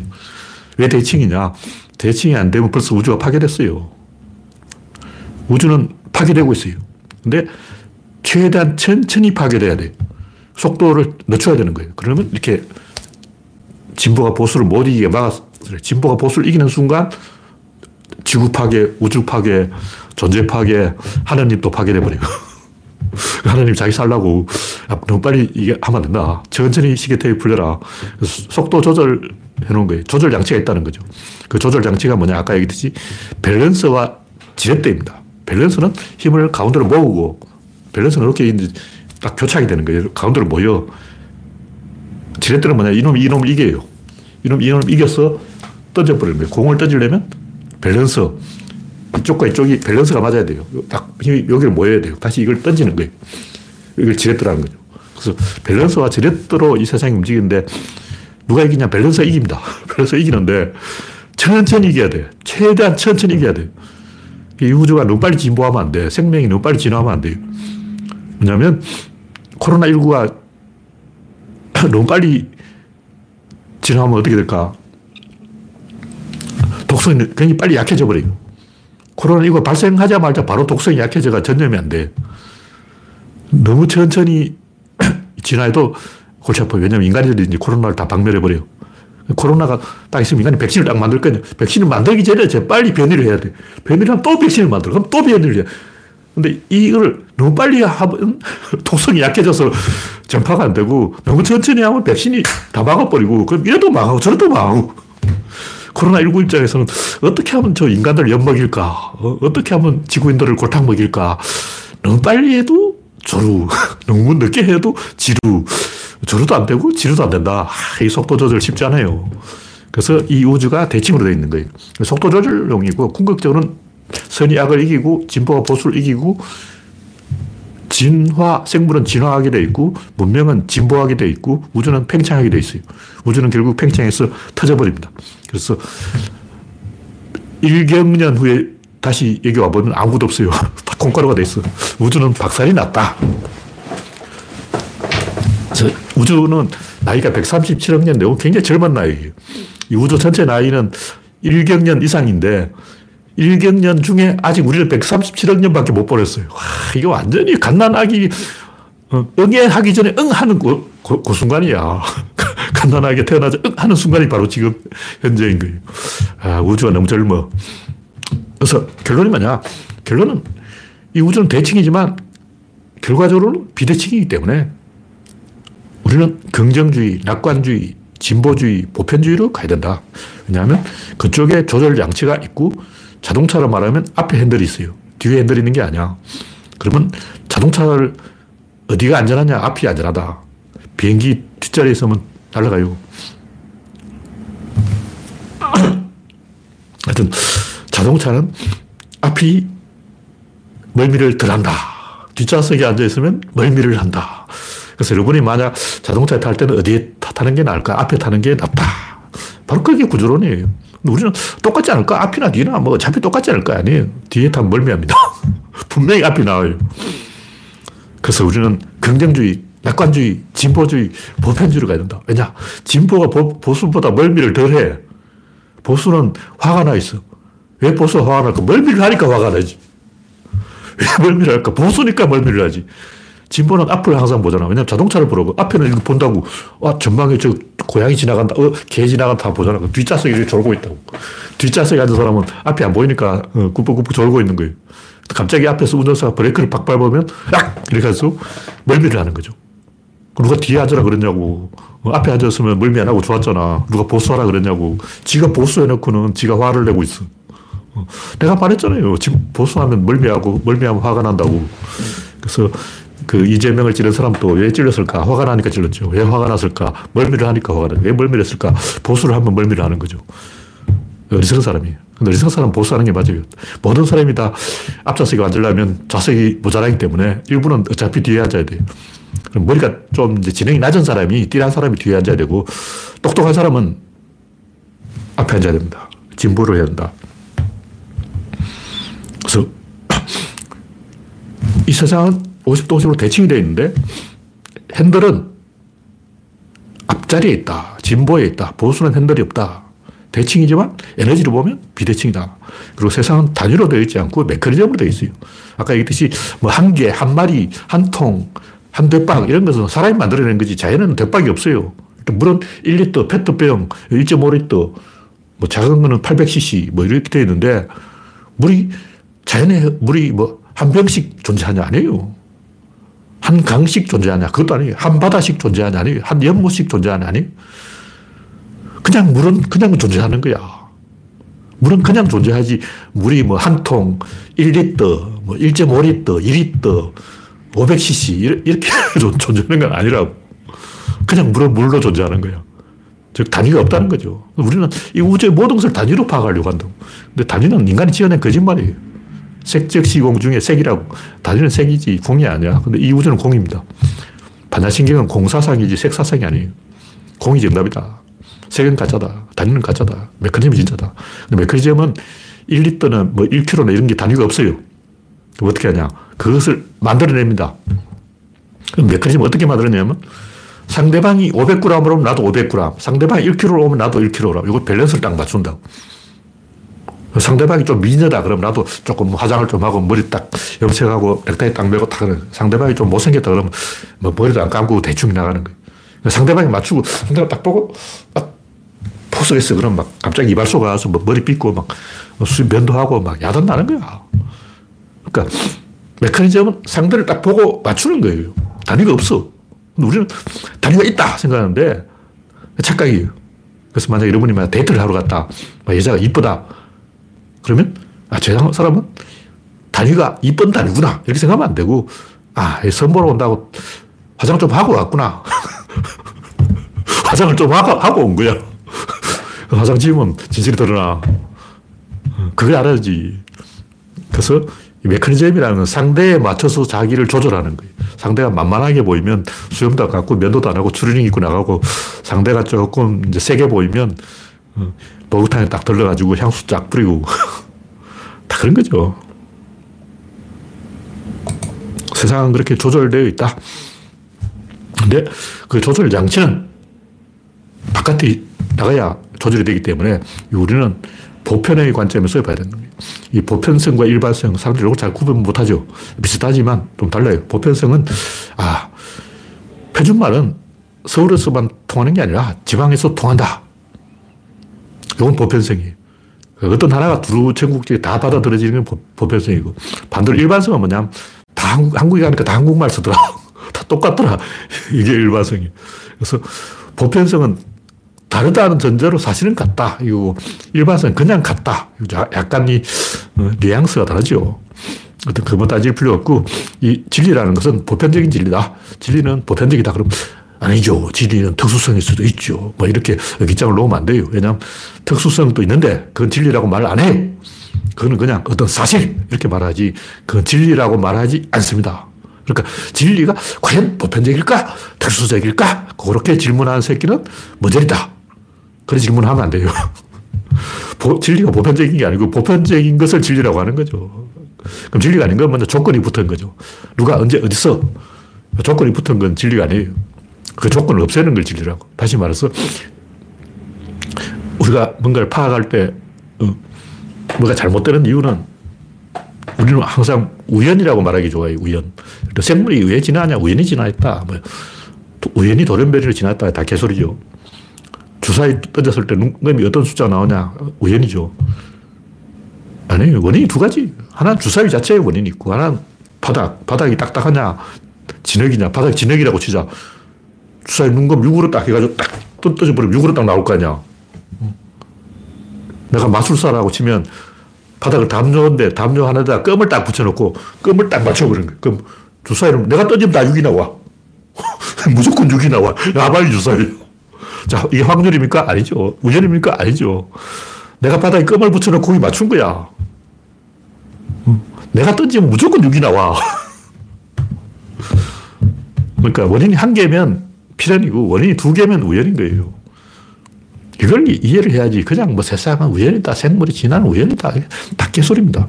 왜 대칭이냐? 대칭이 안 되면 벌써 우주가 파괴됐어요. 우주는 파괴되고 있어요. 근데 최대한 천천히 파괴돼야 돼 속도를 늦춰야 되는 거예요. 그러면 이렇게 진보가 보수를 못 이기게 막았어요. 진보가 보수를 이기는 순간 지구 파괴, 우주 파괴, 존재 파괴, 하나님도 파괴돼 버려요. 하나님 자기 살라고 아, 너무 빨리 이게 하면 안 된다. 천천히 시계태엽이 풀려라. 속도 조절 해놓은 거예요. 조절 장치가 있다는 거죠. 그 조절 장치가 뭐냐? 아까 얘기했듯이 밸런스와 지렛대입니다. 밸런스는 힘을 가운데로 모으고 밸런스는 이렇게 딱 교착이 되는 거예요. 가운데로 모여. 지렛대는 뭐냐? 이놈이 이놈을 이겨요. 이놈 이놈을 이겨서 던져버리는 거예요. 공을 던지려면 밸런스. 이쪽과 이쪽이 밸런스가 맞아야 돼요. 딱 여기를 모여야 돼요. 다시 이걸 던지는 거예요. 이걸 지렛대라는 거죠. 그래서 밸런스와 지렛대로 이 세상이 움직이는데 누가 이기냐? 밸런스가 이깁니다. 밸런스가 이기는데 천천히 이겨야 돼. 최대한 천천히 이겨야 돼요. 이 우주가 너무 빨리 진보하면 안 돼. 생명이 너무 빨리 진화하면 안 돼요. 왜냐하면 코로나19가 너무 빨리 진화하면 어떻게 될까? 독성이 굉장히 빨리 약해져 버려요. 코로나19 발생하자마자 바로 독성이 약해져가 전염이 안 돼. 너무 천천히 진화해도 골치 아파요. 왜냐면 인간들이 이제 코로나를 다 박멸해버려요. 코로나가 딱 있으면 인간이 백신을 딱 만들 거냐. 백신을 만들기 전에 제 빨리 변이를 해야 돼. 변이를 하면 또 백신을 만들어. 그럼 또 변이를 해. 근데 이걸 너무 빨리 하면 독성이 약해져서 전파가 안 되고 너무 천천히 하면 백신이 다 막아버리고 그럼 이래도 망하고 저래도 망하고 코로나19 입장에서는 어떻게 하면 저 인간들을 엿먹일까? 어, 떻게 하면 지구인들을 골탕 먹일까? 너무 빨리 해도 조루, 너무 늦게 해도 지루, 조루도 안 되고 지루도 안 된다. 아, 이 속도 조절 쉽지 않아요. 그래서 이 우주가 대칭으로 되어 있는 거예요. 속도 조절용이고 궁극적으로는 선이 악을 이기고 진보가 보수를 이기고 진화, 생물은 진화하게 돼 있고 문명은 진보하게 돼 있고 우주는 팽창하게 돼 있어요. 우주는 결국 팽창해서 터져버립니다. 그래서 1경년 후에 다시 여기 와보면 아무것도 없어요. 다 콩가루가 돼 있어. 우주는 박살이 났다. 우주는 나이가 137억 년 되고 굉장히 젊은 나이예요. 이 우주 전체 나이는 1경년 이상인데 1경년 중에 아직 우리는 137억 년밖에 못 보냈어요. 와, 이거 완전히 갓난아기 어, 응애하기 전에 응 하는 그, 그, 그 순간이야. 갓난아기 태어나자 응 하는 순간이 바로 지금 현재인 거예요. 아, 우주가 너무 젊어. 그래서 결론이 뭐냐? 결론은 이 우주는 대칭이지만 결과적으로는 비대칭이기 때문에 우리는 긍정주의, 낙관주의, 진보주의, 보편주의로 가야 된다. 왜냐하면 그쪽에 조절 장치가 있고 자동차로 말하면 앞에 핸들이 있어요. 뒤에 핸들이 있는 게 아니야. 그러면 자동차를 어디가 안전하냐? 앞이 안전하다. 비행기 뒷자리에 있으면 날아가요. 하여튼 자동차는 앞이 멀미를 덜 한다. 뒷좌석에 앉아있으면 멀미를 한다. 그래서 여러분이 만약 자동차에 탈 때는 어디에 타는 게 나을까? 앞에 타는 게 낫다. 바로 그게 구조론이에요. 우리는 똑같지 않을까? 앞이나 뒤나 뭐 어차피 똑같지 않을까? 아니에요. 뒤에 타면 멀미합니다. 분명히 앞이 나와요. 그래서 우리는 긍정주의, 낙관주의, 진보주의, 보편주의로 가야 된다. 왜냐? 진보가 보, 수보다 멀미를 덜 해. 보수는 화가 나 있어. 왜 보수가 화가 날까? 멀미를 하니까 화가 나지. 왜 멀미를 할까? 보수니까 멀미를 하지. 진보는 앞을 항상 보잖아. 왜냐면 자동차를 보라고. 앞에는 이거 본다고. 와, 전방에 저 고양이 지나간다. 어, 개 지나간다. 보잖아. 뒷좌석에 이렇게 졸고 있다고. 뒷좌석에 앉은 사람은 앞이 안 보이니까 어, 굽벅굽벅 졸고 있는 거예요. 갑자기 앞에서 운전사가 브레이크를 팍 밟으면 약! 이렇게 해서 멀미를 하는 거죠. 누가 뒤에 앉으라 그랬냐고. 어, 앞에 앉았으면 멀미 안 하고 좋았잖아. 누가 보수하라 그랬냐고. 지가 보수해놓고는 지가 화를 내고 있어. 어, 내가 말했잖아요. 지금 보수하면 멀미하고, 멀미하면 화가 난다고. 그래서 그 이재명을 찌른 사람도 왜 찔렸을까? 화가 나니까 찔렀죠. 왜 화가 났을까? 멀미를 하니까 화가 나. 왜 멀미를 했을까? 보수를 하면 멀미를 하는 거죠. 어리석은 사람이에요. 근데 어리석은 사람은 보수하는 게 맞아요. 모든 사람이 다 앞좌석에 앉으려면 좌석이 모자라기 때문에 일부는 어차피 뒤에 앉아야 돼요. 그럼 머리가 좀 이제 지능이 낮은 사람이, 띠란 사람이 뒤에 앉아야 되고, 똑똑한 사람은 앞에 앉아야 됩니다. 진보를 해야 된다. 그래서 이 세상은 50도 50으로 대칭이 되어 있는데 핸들은 앞자리에 있다. 진보에 있다. 보수는 핸들이 없다. 대칭이지만 에너지를 보면 비대칭이다. 그리고 세상은 단위로 되어 있지 않고 메커니즘으로 되어 있어요. 아까 얘기했듯이 뭐 한 개, 한 마리, 한 통, 한 대빵 이런 것은 사람이 만들어낸 거지 자연은 대빵이 없어요. 물은 1리터, 페트병, 1.5리터, 뭐 작은 거는 800cc 뭐 이렇게 되어 있는데 물이 자연에 물이 뭐 한 병씩 존재하냐 아니에요. 한 강씩 존재하냐? 그것도 아니에요. 한 바다씩 존재하냐? 아니에요. 한 연못씩 존재하냐? 아니에요. 그냥 물은 그냥 존재하는 거야. 물은 그냥 존재하지. 물이 뭐 한 통, 1리터, 뭐 1.5리터, 2리터, 500cc, 이렇게 존재하는 건 아니라고. 그냥 물은 물로 존재하는 거야. 즉, 단위가 없다는 거죠. 우리는 이 우주의 모든 것을 단위로 파악하려고 한다고. 근데 단위는 인간이 지어낸 거짓말이에요. 색적 시공 중에 색이라고. 단위는 색이지 공이 아니야. 근데 이 우주는 공입니다. 반야심경은 공사상이지 색사상이 아니에요. 공이 정답이다. 색은 가짜다. 단위는 가짜다. 메커니즘이 진짜다. 근데 메커니즘은 1리터는 뭐 1kg나 이런 게 단위가 없어요. 어떻게 하냐. 그것을 만들어냅니다. 메커니즘 어떻게 만들었냐면 상대방이 500g으로 오면 나도 500g, 상대방이 1kg로 오면 나도 1kg. 이거 밸런스를 딱 맞춘다고. 상대방이 좀 미녀다. 그러면 나도 조금 화장을 좀 하고 머리 딱 염색하고 넥타이 딱 메고 딱 상대방이 좀 못생겼다. 그러면 뭐 머리도 안 감고 대충 나가는 거예요. 상대방이 맞추고 상대방 딱 보고 막 포스했어. 그럼 막 갑자기 이발소가 와서 뭐 머리 빗고 막 면도 하고 막 야단 나는 거야. 그러니까 메커니즘은 상대를 딱 보고 맞추는 거예요. 단위가 없어. 우리는 단위가 있다 생각하는데 착각이에요. 그래서 만약 여러분이 데이트를 하러 갔다. 여자가 이쁘다. 그러면, 아, 저 사람은 단위가 이쁜 단위구나. 이렇게 생각하면 안 되고, 아, 선보러 온다고 화장 좀 하고 왔구나. 화장을 좀 하고, 하고 온 거야. 화장 지우면 진실이 드러나. 그걸 알아야지. 그래서 메커니즘이라는 상대에 맞춰서 자기를 조절하는 거예요. 상대가 만만하게 보이면 수염도 안 갖고 면도도 안 하고 추리닝 입고 나가고 상대가 조금 이제 세게 보이면 어, 목욕탕에 딱 들러가지고 향수 쫙 뿌리고. 다 그런 거죠. 세상은 그렇게 조절되어 있다. 근데 그 조절 장치는 바깥에 나가야 조절이 되기 때문에 우리는 보편의 관점에서 봐야 되는 거예요. 이 보편성과 일반성, 사람들이 잘 구분 못 하죠. 비슷하지만 좀 달라요. 보편성은, 아, 표준말은 서울에서만 통하는 게 아니라 지방에서 통한다. 이건 보편성이에요. 어떤 하나가 두루 전국적에 다 받아들여지는 건 보편성이고 반대로 일반성은 뭐냐면 다 한국, 한국 에 가니까 다 한국말 쓰더라. 다 똑같더라. 이게 일반성이에요. 그래서 보편성은 다르다는 전제로 사실은 같다. 이거 일반성은 그냥 같다. 약간 이 어, 뉘앙스가 다르죠. 어떤 그뭐 따질 필요 없고 이 진리라는 것은 보편적인 진리다. 진리는 보편적이다. 그럼 아니죠. 진리는 특수성일 수도 있죠. 뭐 이렇게 기장을 놓으면 안 돼요. 왜냐하면 특수성도 있는데 그건 진리라고 말 안 해요. 그거는 그냥 어떤 사실 이렇게 말하지 그건 진리라고 말하지 않습니다. 그러니까 진리가 과연 보편적일까? 특수적일까? 그렇게 질문하는 새끼는 머저리다. 그런 질문을 하면 안 돼요. 진리가 보편적인 게 아니고 보편적인 것을 진리라고 하는 거죠. 그럼 진리가 아닌 건 먼저 조건이 붙은 거죠. 누가 언제 어디서 조건이 붙은 건 진리가 아니에요. 그 조건을 없애는 걸 진리라고. 다시 말해서 우리가 뭔가를 파악할 때 어, 뭐가 잘못되는 이유는 우리는 항상 우연이라고 말하기 좋아해요. 우연. 생물이 왜 진화하냐? 우연히 진화했다. 뭐 우연히 돌연변이를 지났다. 다 개소리죠. 주사위 던졌을 때 눈금이 어떤 숫자가 나오냐? 우연이죠. 아니에요. 원인이 두 가지. 하나는 주사위 자체의 원인이 있고, 하나는 바닥. 바닥이 딱딱하냐? 진흙이냐? 바닥 진흙이라고 치자. 주사위 눈금 6으로 딱 해가지고 딱 던져버리면 6으로 딱 나올 거 아니야. 내가 마술사라고 치면 바닥을 담요인데 담요 하나에다 껌을 딱 붙여놓고 껌을 딱 맞춰버리는 거야. 그럼 주사위는 내가 던지면 다 6이 나와. 무조건 6이 나와. 야발 주사위. 자, 이게 확률입니까? 아니죠. 우연입니까? 아니죠. 내가 바닥에 껌을 붙여놓고 거기 맞춘 거야. 내가 던지면 무조건 6이 나와. 그러니까 원인이 한 개면 필연이고 원인이 두 개면 우연인 거예요. 이걸 이해를 해야지. 그냥 뭐 세상은 우연이다. 생물의 진화는 우연이다. 다 개소리입니다.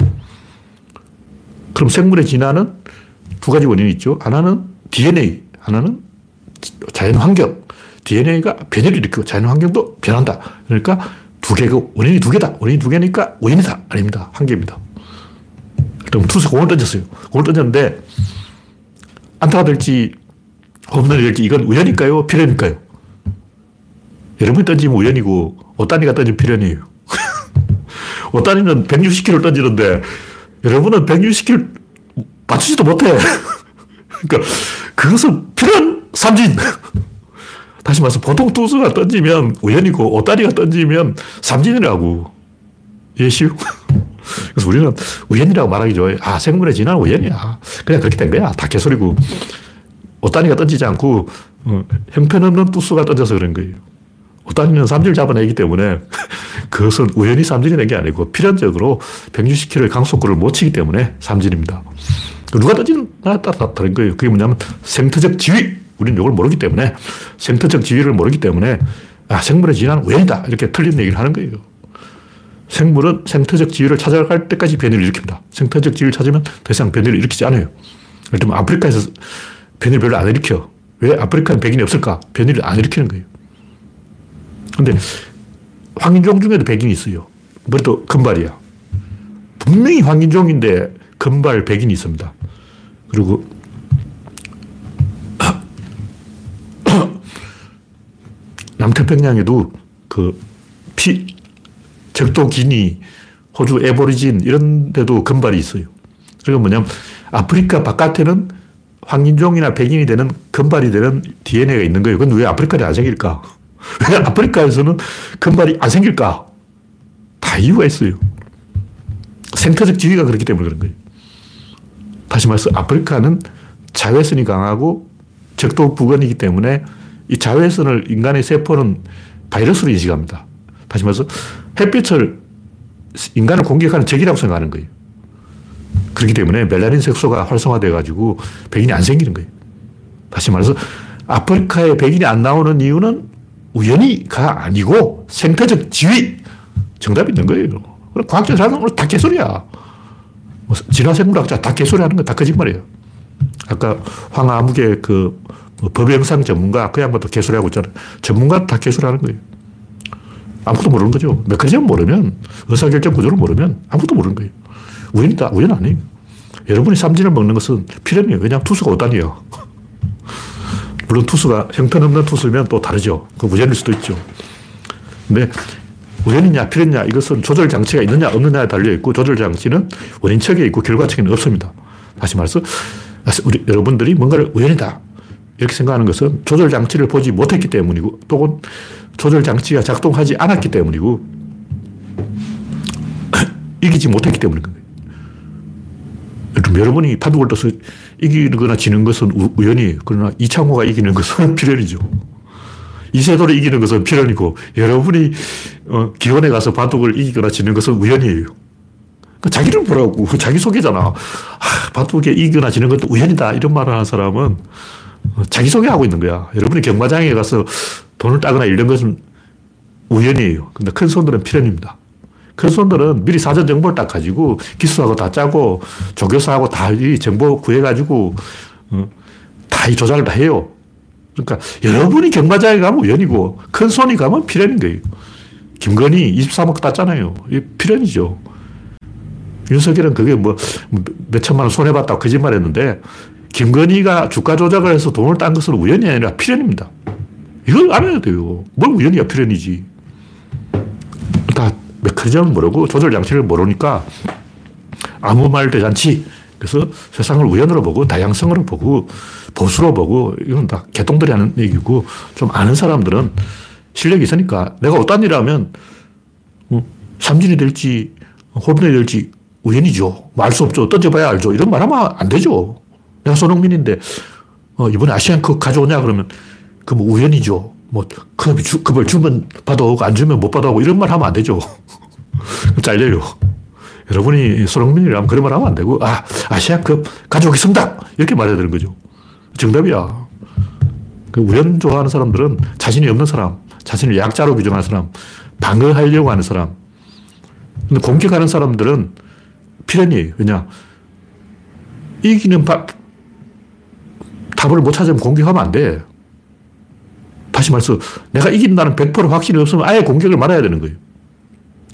그럼 생물의 진화는 두 가지 원인이 있죠. 하나는 DNA, 하나는 자연 환경. DNA가 변이를 일으키고 자연 환경도 변한다. 그러니까 두 개고, 원인이 두 개다. 원인이 두 개니까 원인이다. 아닙니다. 한 개입니다. 그럼 투수 공을 던졌어요. 공을 던졌는데, 안타가 될지, 홈런이 될지, 이건 우연일까요? 필연일까요? 여러분이 던지면 우연이고, 오따니가 던지면 필연이에요. 오따니는 160km 던지는데, 여러분은 160km 맞추지도 못해. 그러니까, 그것은 필연 삼진. 다시 말해서 보통 투수가 던지면 우연이고 오다리가 던지면 삼진이라고. 예시요? 그래서 우리는 우연이라고 말하기 좋아해. 아, 생물의 진화는 우연이야. 그냥 그렇게 된 거야. 다 개소리고. 오다니가 던지지 않고 어, 형편없는 투수가 던져서 그런 거예요. 오다니는 삼진을 잡아내기 때문에 그것은 우연히 삼진이 된 게 아니고 필연적으로 160km의 강속구를 못 치기 때문에 삼진입니다. 누가 던지느냐에 따라 다른 거예요. 그게 뭐냐면 생태적 지위. 우리는 이걸 모르기 때문에 생태적 지위를 모르기 때문에 아, 생물의 진화는 우연이다. 이렇게 틀린 얘기를 하는 거예요. 생물은 생태적 지위를 찾아갈 때까지 변이를 일으킵니다. 생태적 지위를 찾으면 더 이상 변이를 일으키지 않아요. 예를 들면 아프리카에서 변이를 별로 안 일으켜. 왜 아프리카는 백인이 없을까? 변이를 안 일으키는 거예요. 근데 황인종 중에도 백인이 있어요. 그것도 금발이야. 분명히 황인종인데 금발 백인이 있습니다. 그리고 남태평양에도 그 피, 적도 기니, 호주 에버리진 이런 데도 금발이 있어요. 그러니까 뭐냐면 아프리카 바깥에는 황인종이나 백인이 되는 금발이 되는 DNA가 있는 거예요. 그건 왜 아프리카에 안 생길까? 왜 아프리카에서는 금발이 안 생길까? 다 이유가 있어요. 생태적 지위가 그렇기 때문에 그런 거예요. 다시 말해서 아프리카는 자외선이 강하고 적도 부근이기 때문에 이 자외선을 인간의 세포는 바이러스로 인식합니다. 다시 말해서 햇빛을 인간을 공격하는 적이라고 생각하는 거예요. 그렇기 때문에 멜라닌 색소가 활성화돼 가지고 백인이 안 생기는 거예요. 다시 말해서 아프리카에 백인이 안 나오는 이유는 우연히가 아니고 생태적 지위 정답이 있는 거예요. 과학자 하는 건다 개소리야. 뭐 진화생물학자 다 개소리 하는 건다 거짓말이에요. 아까 황아무개 그뭐 법영상 전문가, 그 양반도 개소리하고 있잖아요. 전문가 다 개소리하는 거예요. 아무것도 모르는 거죠. 메커니즘 모르면, 의사결정 구조를 모르면 아무것도 모르는 거예요. 우연이 다. 우연 아니에요. 여러분이 삼진을 먹는 것은 필연이에요. 왜냐하면 투수가 5단이에요. 물론 투수가 형편없는 투수면 또 다르죠. 그 우연일 수도 있죠. 근데 우연이냐 필연이냐 이것은 조절 장치가 있느냐 없느냐에 달려 있고 조절 장치는 원인척에 있고 결과척에는 없습니다. 다시 말해서 우리 여러분들이 뭔가를 우연이다 이렇게 생각하는 것은 조절 장치를 보지 못했기 때문이고 또는 조절 장치가 작동하지 않았기 때문이고 이기지 못했기 때문인 거예요. 그럼 여러분이 떠서 이기거나 지는 것은 우연이에요. 그러나 이창호가 이기는 것은 필연이죠. 이세돌이 이기는 것은 필연이고 여러분이 어, 기원에 가서 바둑을 이기거나 지는 것은 우연이에요. 그 자기를 보라고 자기 소개잖아. 아, 바둑에 이기거나 지는 것도 우연이다 이런 말을 하는 사람은 어, 자기 소개하고 있는 거야. 여러분이 경마장에 가서 돈을 따거나 이런 것은 우연이에요. 근데 큰 손들은 필연입니다. 큰 손들은 미리 사전 정보를 딱 가지고 기수하고 다 짜고 조교사하고 다 이 정보 구해가지고 어, 다이 조작을 다 해요. 그러니까 여러분이 경마장에 가면 우연이고 큰 손이 가면 필연인 거예요. 김건희 23억 땄잖아요. 이 필연이죠. 윤석열은 그게 뭐 몇천만 원 손해봤다고 거짓말 했는데 김건희가 주가 조작을 해서 돈을 딴 것은 우연이 아니라 필연입니다. 이걸 알아야 돼요. 뭘 우연이야 필연이지. 다 메커니즘을 모르고 조절 장치를 모르니까 아무 말 대잔치. 그래서 세상을 우연으로 보고 다양성으로 보고 보수로 보고 이건 다 개똥들이 하는 얘기고 좀 아는 사람들은 실력이 있으니까 내가 어떤 일 하면 어, 삼진이 될지 홈런이 될지 우연이죠. 말수 없죠. 던져봐야 알죠. 이런 말 하면 안 되죠. 내가 손흥민인데 어, 이번에 아시안컵 가져오냐 그러면 그 뭐 우연이죠. 뭐 컵이 주, 컵을 주면 받아오고 안 주면 못 받아오고 이런 말 하면 안 되죠. 잘려요. 여러분이 손흥민이라면 그런 말 하면 안 되고 아 아시아컵 가져오겠습니다. 이렇게 말해야 되는 거죠. 정답이야. 그 우연 좋아하는 사람들은 자신이 없는 사람, 자신을 약자로 규정하는 사람, 방어하려고 하는 사람. 근데 공격하는 사람들은 필연이에요. 왜냐? 이기는 바, 답을 못 찾으면 공격하면 안 돼. 다시 말해서 내가 이긴다는 100% 확신이 없으면 아예 공격을 말아야 되는 거예요.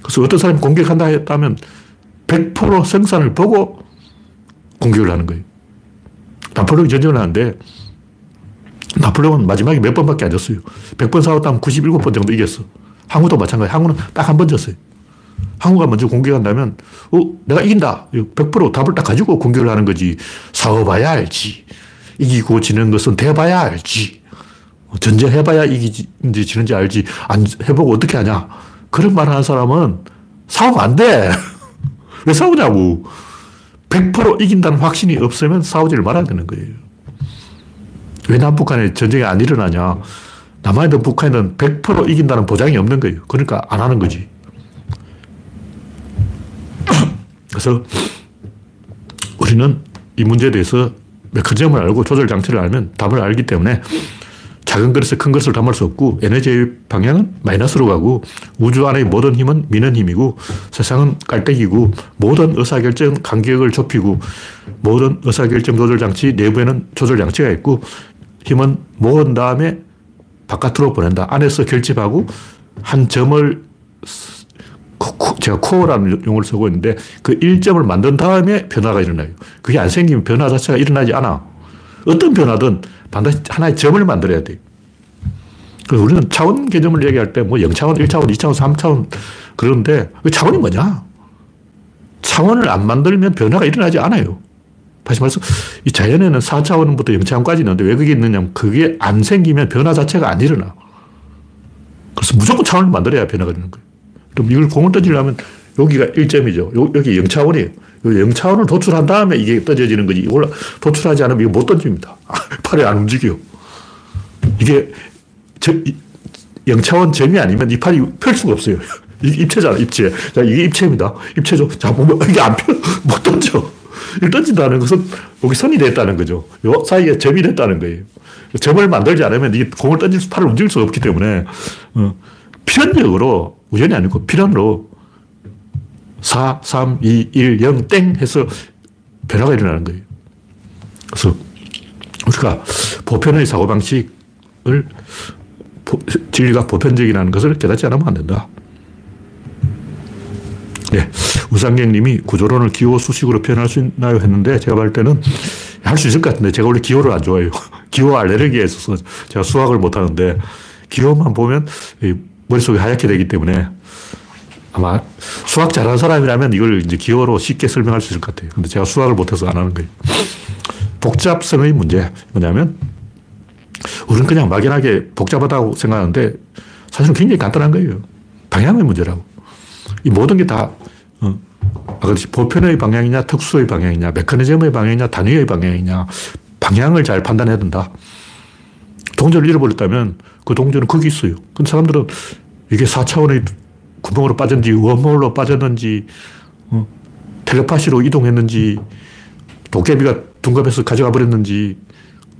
그래서 어떤 사람이 공격한다 했다면 100% 생산을 보고 공격을 하는 거예요. 나폴레옹이 전쟁을 하는데 나폴레옹은 마지막에 몇 번밖에 안 졌어요. 100번 싸웠다면 97번 정도 이겼어. 항우도 마찬가지. 항우는 딱 한 번 졌어요. 항우가 먼저 공격한다면, 어, 내가 이긴다. 100% 답을 딱 가지고 공격을 하는 거지. 싸워봐야 알지. 이기고 지는 것은 대봐야 알지. 전쟁해봐야 이기는지 지는지 알지. 안 해보고 어떻게 하냐. 그런 말 하는 사람은 싸우면 안 돼. 왜 싸우냐고. 100% 이긴다는 확신이 없으면 싸우지를 말아야 되는 거예요. 왜 남북한에 전쟁이 안 일어나냐. 남한이든 북한이든 100% 이긴다는 보장이 없는 거예요. 그러니까 안 하는 거지. 그래서 우리는 이 문제에 대해서 메커니즘을 알고 조절 장치를 알면 답을 알기 때문에 작은 그릇에 큰 것을 담을 수 없고 에너지의 방향은 마이너스로 가고 우주 안의 모든 힘은 미는 힘이고 세상은 깔때기고 모든 의사결정 간격을 좁히고 모든 의사결정 조절 장치 내부에는 조절 장치가 있고 힘은 모은 다음에 바깥으로 보낸다. 안에서 결집하고 한 점을 제가 코어라는 용어를 쓰고 있는데 그 1점을 만든 다음에 변화가 일어나요. 그게 안 생기면 변화 자체가 일어나지 않아. 어떤 변화든 반드시 하나의 점을 만들어야 돼. 그래서 우리는 차원 개념을 얘기할 때 뭐 0차원, 1차원, 2차원, 3차원 그런데 그 차원이 뭐냐? 차원을 안 만들면 변화가 일어나지 않아요. 다시 말해서 이 자연에는 4차원부터 0차원까지 있는데 왜 그게 있느냐면 그게 안 생기면 변화 자체가 안 일어나. 그래서 무조건 차원을 만들어야 변화가 되는 거예요. 그럼 이걸 공을 던지려면 여기가 1점이죠. 여기 0차원이에요. 0차원을 도출한 다음에 이게 던져지는 거지. 이걸 도출하지 않으면 이거 못 던집니다. 팔이 안 움직여요. 이게 0차원 점이 아니면 이 팔이 펼 수가 없어요. 이게 입체잖아, 입체. 자, 이게 입체입니다. 입체죠. 자, 보면 이게 안 펴, 못 던져. 이걸 던진다는 것은 여기 선이 됐다는 거죠. 요 사이에 점이 됐다는 거예요. 점을 만들지 않으면 이 공을 던질 수, 팔을 움직일 수가 없기 때문에, 어, 필연적으로, 우연이 아니고 필연으로 4, 3, 2, 1, 0, 땡 해서 변화가 일어나는 거예요. 그래서 우리가 보편의 사고방식을 진리가 보편적이라는 것을 깨닫지 않으면 안 된다. 네. 우상경 님이 구조론을 기호 수식으로 표현할 수 있나요? 했는데 제가 볼 때는 할 수 있을 것 같은데 제가 원래 기호를 안 좋아해요. 기호 알레르기에 있어서 제가 수학을 못 하는데 기호만 보면 머릿속이 하얗게 되기 때문에 아마 수학 잘하는 사람이라면 이걸 이제 기호로 쉽게 설명할 수 있을 것 같아요. 근데 제가 수학을 못해서 안 하는 거예요. 복잡성의 문제 뭐냐면 우리는 그냥 막연하게 복잡하다고 생각하는데 사실은 굉장히 간단한 거예요. 방향의 문제라고. 이 모든 게 다, 어, 아까 보편의 방향이냐, 특수의 방향이냐, 메커니즘의 방향이냐, 단위의 방향이냐, 방향을 잘 판단해야 된다. 동전을 잃어버렸다면 그 동전은 거기 있어요. 근데 사람들은 이게 4차원의 구멍으로 빠졌는지, 웜홀로 빠졌는지, 어, 텔레파시로 이동했는지, 도깨비가 둔갑해서 가져가 버렸는지,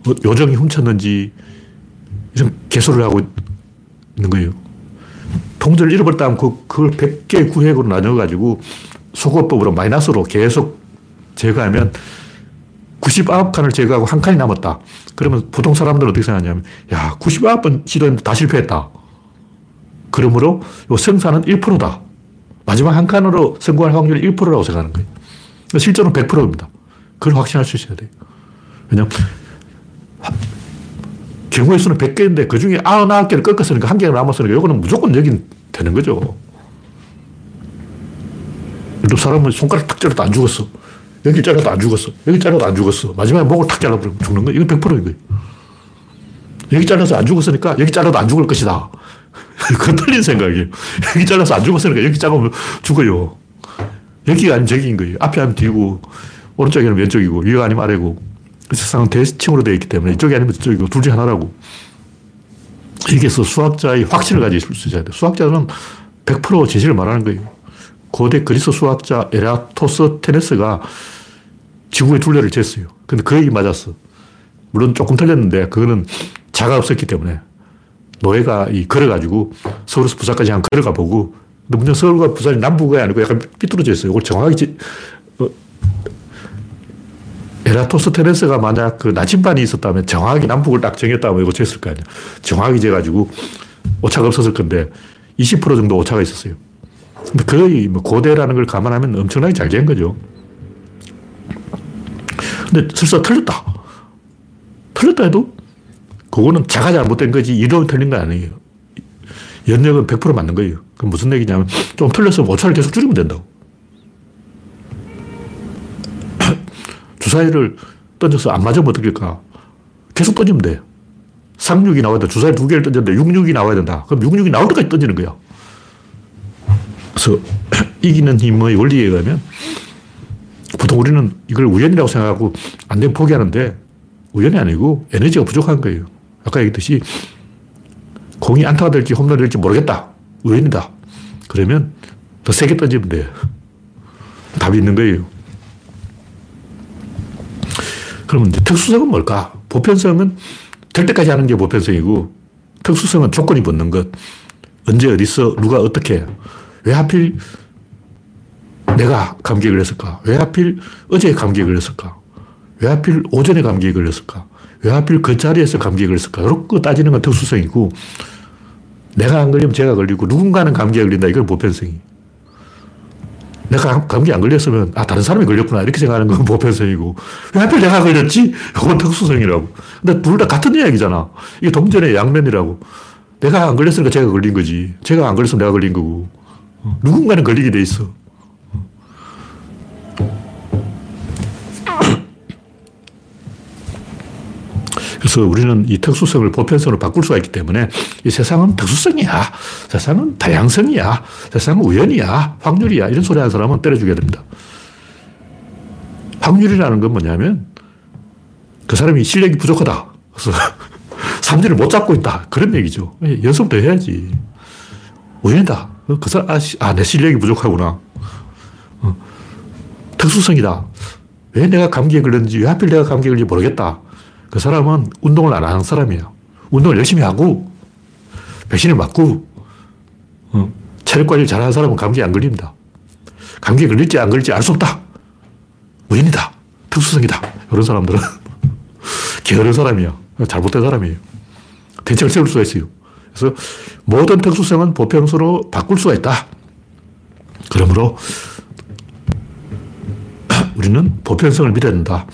어, 요정이 훔쳤는지, 이런 개소를 하고 있는 거예요. 동전을 잃어버렸다면 그, 그걸 100개의 구획으로 나눠가지고 소거법으로 마이너스로 계속 제거하면 99칸을 제거하고 한 칸이 남았다. 그러면 보통 사람들은 어떻게 생각하냐면, 야, 99번 시도했는데 다 실패했다. 그러므로 요 성사는 1%다. 마지막 한 칸으로 성공할 확률이 1%라고 생각하는 거예요. 실제로는 100%입니다. 그걸 확신할 수 있어야 돼요. 왜냐면, 경우의 수는 100개인데 그 중에 99개를 꺾었으니까 한 개가 남았으니까 이거는 무조건 여긴 되는 거죠. 또 사람은 손가락 탁 잘라도 안 죽었어. 여기 잘라도 안 죽었어. 여기 잘라도 안 죽었어. 마지막에 목을 탁 잘라버리면 죽는 거야. 이건 100%인 거예요. 여기 잘라서 안 죽었으니까 여기 잘라도 안 죽을 것이다. 그건 틀린 생각이에요. 여기 잘라서 안 죽었으니까 여기 잘라면 죽어요. 여기가 아니면 저기인 거예요. 앞에 하면 뒤고, 오른쪽이 아니면 왼쪽이고, 위가 아니면 아래고. 그 세상은 대칭으로 되어 있기 때문에 이쪽이 아니면 저쪽이고, 둘 중 하나라고. 여기서 수학자의 확신을 가지고 있어야 돼. 수학자는 100% 진실을 말하는 거예요. 고대 그리스 수학자 에라토스 테네스가 지구의 둘레를 쟀어요. 근데 거의 맞았어. 물론 조금 틀렸는데 그거는 자가 없었기 때문에 노예가 이 걸어가지고 서울에서 부산까지 한 걸어가 보고 근데 문제 서울과 부산이 남부가 아니고 약간 삐뚤어져 있어요. 이걸 정확하게 지, 어, 에라토스테네스가 만약 그 나침반이 있었다면 정확하게 남북을 딱 정했다면 이거 쟀을 거 아니야. 정확하게 재가지고 오차가 없었을 건데 20% 정도 오차가 있었어요. 근데 거의 뭐 고대라는 걸 감안하면 엄청나게 잘된 거죠. 근데 설사 틀렸다. 틀렸다 해도 그거는 자가 잘못된 거지 이론이 틀린 거 아니에요. 연력은 100% 맞는 거예요. 그럼 무슨 얘기냐면 좀 틀렸으면 오차를 계속 줄이면 된다고. 주사위를 던져서 안 맞으면 어떡할까? 계속 던지면 돼. 상륙이 나와야 돼. 주사위 두 개를 던졌는데 66이 나와야 된다. 그럼 66이 나올 때까지 던지는 거야. 그래서 이기는 힘의 원리에 의하면 보통 우리는 이걸 우연이라고 생각하고 안 되면 포기하는데 우연이 아니고 에너지가 부족한 거예요. 아까 얘기했듯이 공이 안타가 될지 홈런이 될지 모르겠다. 우연이다. 그러면 더 세게 던지면 돼요. 답이 있는 거예요. 그러면 이제 특수성은 뭘까? 보편성은 될 때까지 하는 게 보편성이고 특수성은 조건이 붙는 것. 언제 어디서 누가 어떻게 왜 하필 내가 감기에 걸렸을까? 왜 하필 어제 감기에 걸렸을까? 왜 하필 오전에 감기에 걸렸을까? 왜 하필 그 자리에서 감기에 걸렸을까? 이렇게 따지는 건 특수성이고, 내가 안 걸리면 제가 걸리고, 누군가는 감기에 걸린다. 이건 보편성이. 내가 감기 안 걸렸으면, 아, 다른 사람이 걸렸구나. 이렇게 생각하는 건 보편성이고, 왜 하필 내가 걸렸지? 이건 특수성이라고. 근데 둘 다 같은 이야기잖아. 이게 동전의 양면이라고. 내가 안 걸렸으니까 제가 걸린 거지. 제가 안 걸렸으면 내가 걸린 거고. 누군가는 걸리게 돼 있어. 그래서 우리는 이 특수성을 보편성으로 바꿀 수가 있기 때문에 이 세상은 특수성이야. 세상은 다양성이야. 세상은 우연이야. 확률이야. 이런 소리 하는 사람은 때려주게 됩니다. 확률이라는 건 뭐냐면 그 사람이 실력이 부족하다. 그래서 삼진을 못 잡고 있다. 그런 얘기죠. 연습 더 해야지. 우연이다. 그 사람, 아, 아, 내 실력이 부족하구나. 어. 특수성이다. 왜 내가 감기에 걸렸는지, 왜 하필 내가 감기에 걸는지 모르겠다. 그 사람은 운동을 안 하는 사람이에요. 운동을 열심히 하고, 백신을 맞고, 어, 체력 관리를 잘하는 사람은 감기에 안 걸립니다. 감기에 걸릴지 안 걸릴지 알 수 없다. 우연이다. 특수성이다. 이런 사람들은 게으른 사람이야. 잘못된 사람이에요. 대책을 세울 수가 있어요. 그래서 모든 특수성은 보편수로 바꿀 수가 있다. 그러므로 우리는 보편성을 믿어야 된다.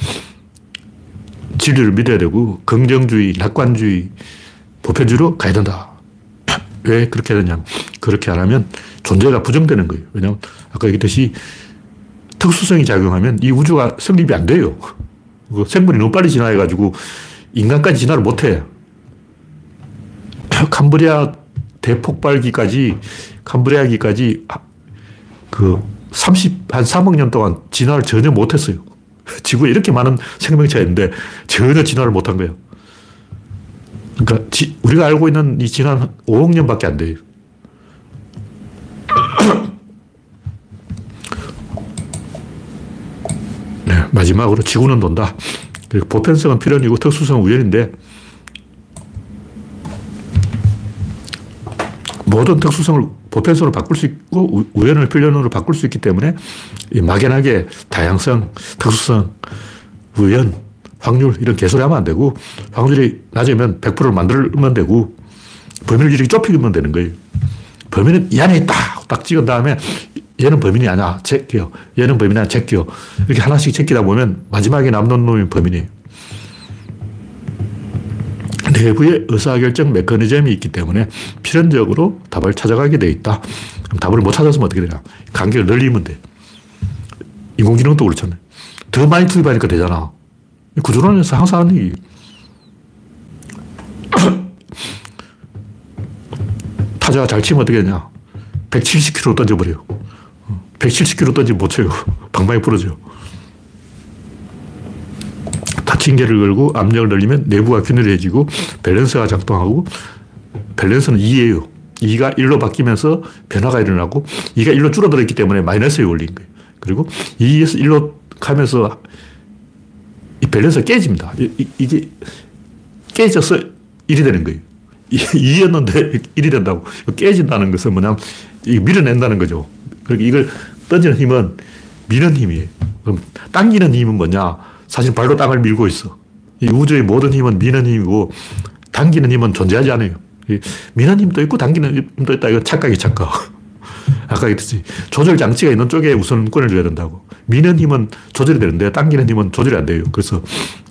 진리를 믿어야 되고 긍정주의, 낙관주의, 보편주의로 가야 된다. 왜 그렇게 되냐 그렇게 안 하면 존재가 부정되는 거예요. 왜냐하면 아까 얘기했듯이 특수성이 작용하면 이 우주가 성립이 안 돼요. 생물이 너무 빨리 진화해가지고 인간까지 진화를 못해. 캄브리아 대폭발기까지, 캄브리아기까지 그 30, 한 3억 년 동안 진화를 전혀 못했어요. 지구에 이렇게 많은 생명체가 있는데 전혀 진화를 못한 거예요. 그러니까 지, 우리가 알고 있는 이 진화는 5억 년밖에 안 돼요. 네, 마지막으로 지구는 돈다. 보편성은 필연이고 특수성은 우연인데 모든 특수성을 보편성으로 바꿀 수 있고 우연을 필연으로 바꿀 수 있기 때문에 막연하게 다양성, 특수성, 우연, 확률 이런 개소리 하면 안 되고 확률이 낮으면 100%를 만들면 되고 범위를 이렇게 좁히면 되는 거예요. 범위는 이 안에 있다. 딱 찍은 다음에 얘는 범인이 아니야. 제껴. 얘는 범인이 아니야. 제껴. 이렇게 하나씩 제끼다 보면 마지막에 남는 놈이 범인이에요. 내부에 의사결정 메커니즘이 있기 때문에 필연적으로 답을 찾아가게 돼 있다. 답을 못 찾았으면 어떻게 되냐. 간격을 늘리면 돼. 인공지능도 그렇잖아요. 더 많이 투입하니까 되잖아. 구조론에서 항상 하는 얘기. 타자가 잘 치면 어떻게 되냐. 170km 던져버려요. 170km 던지면 못 쳐요. 방망이 부러져. 닫 힌개를 걸고 압력을 늘리면 내부가 균일해지고 밸런스가 작동하고 밸런스는 2예요. 2가 1로 바뀌면서 변화가 일어나고 2가 1로 줄어들었기 때문에 마이너스에 올린 거예요. 그리고 2에서 1로 가면서 이 밸런스가 깨집니다. 이, 게 깨져서 1이 되는 거예요. 2였는데 1이 된다고. 깨진다는 것은 뭐냐면 밀어낸다는 거죠. 그러니까 이걸 던지는 힘은 미는 힘이에요. 그럼 당기는 힘은 뭐냐? 사실 발로 땅을 밀고 있어. 이 우주의 모든 힘은 미는 힘이고 당기는 힘은 존재하지 않아요. 미는 힘도 있고 당기는 힘도 있다. 이건 착각이 착각. 아까 그랬지. 조절 장치가 있는 쪽에 우선권을 줘야 된다고. 미는 힘은 조절이 되는데 당기는 힘은 조절이 안 돼요. 그래서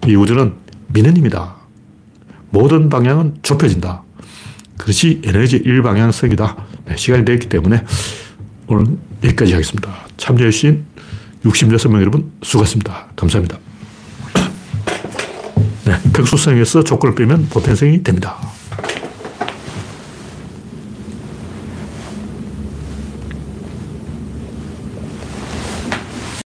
이 우주는 미는 힘이다. 모든 방향은 좁혀진다. 그것이 에너지 일방향성이다. 네, 시간이 되었기 때문에 오늘 여기까지 하겠습니다. 참여해주신 66명 여러분 수고하셨습니다. 감사합니다. 네, 특수성에서 조건을 빼면 보편성이 됩니다.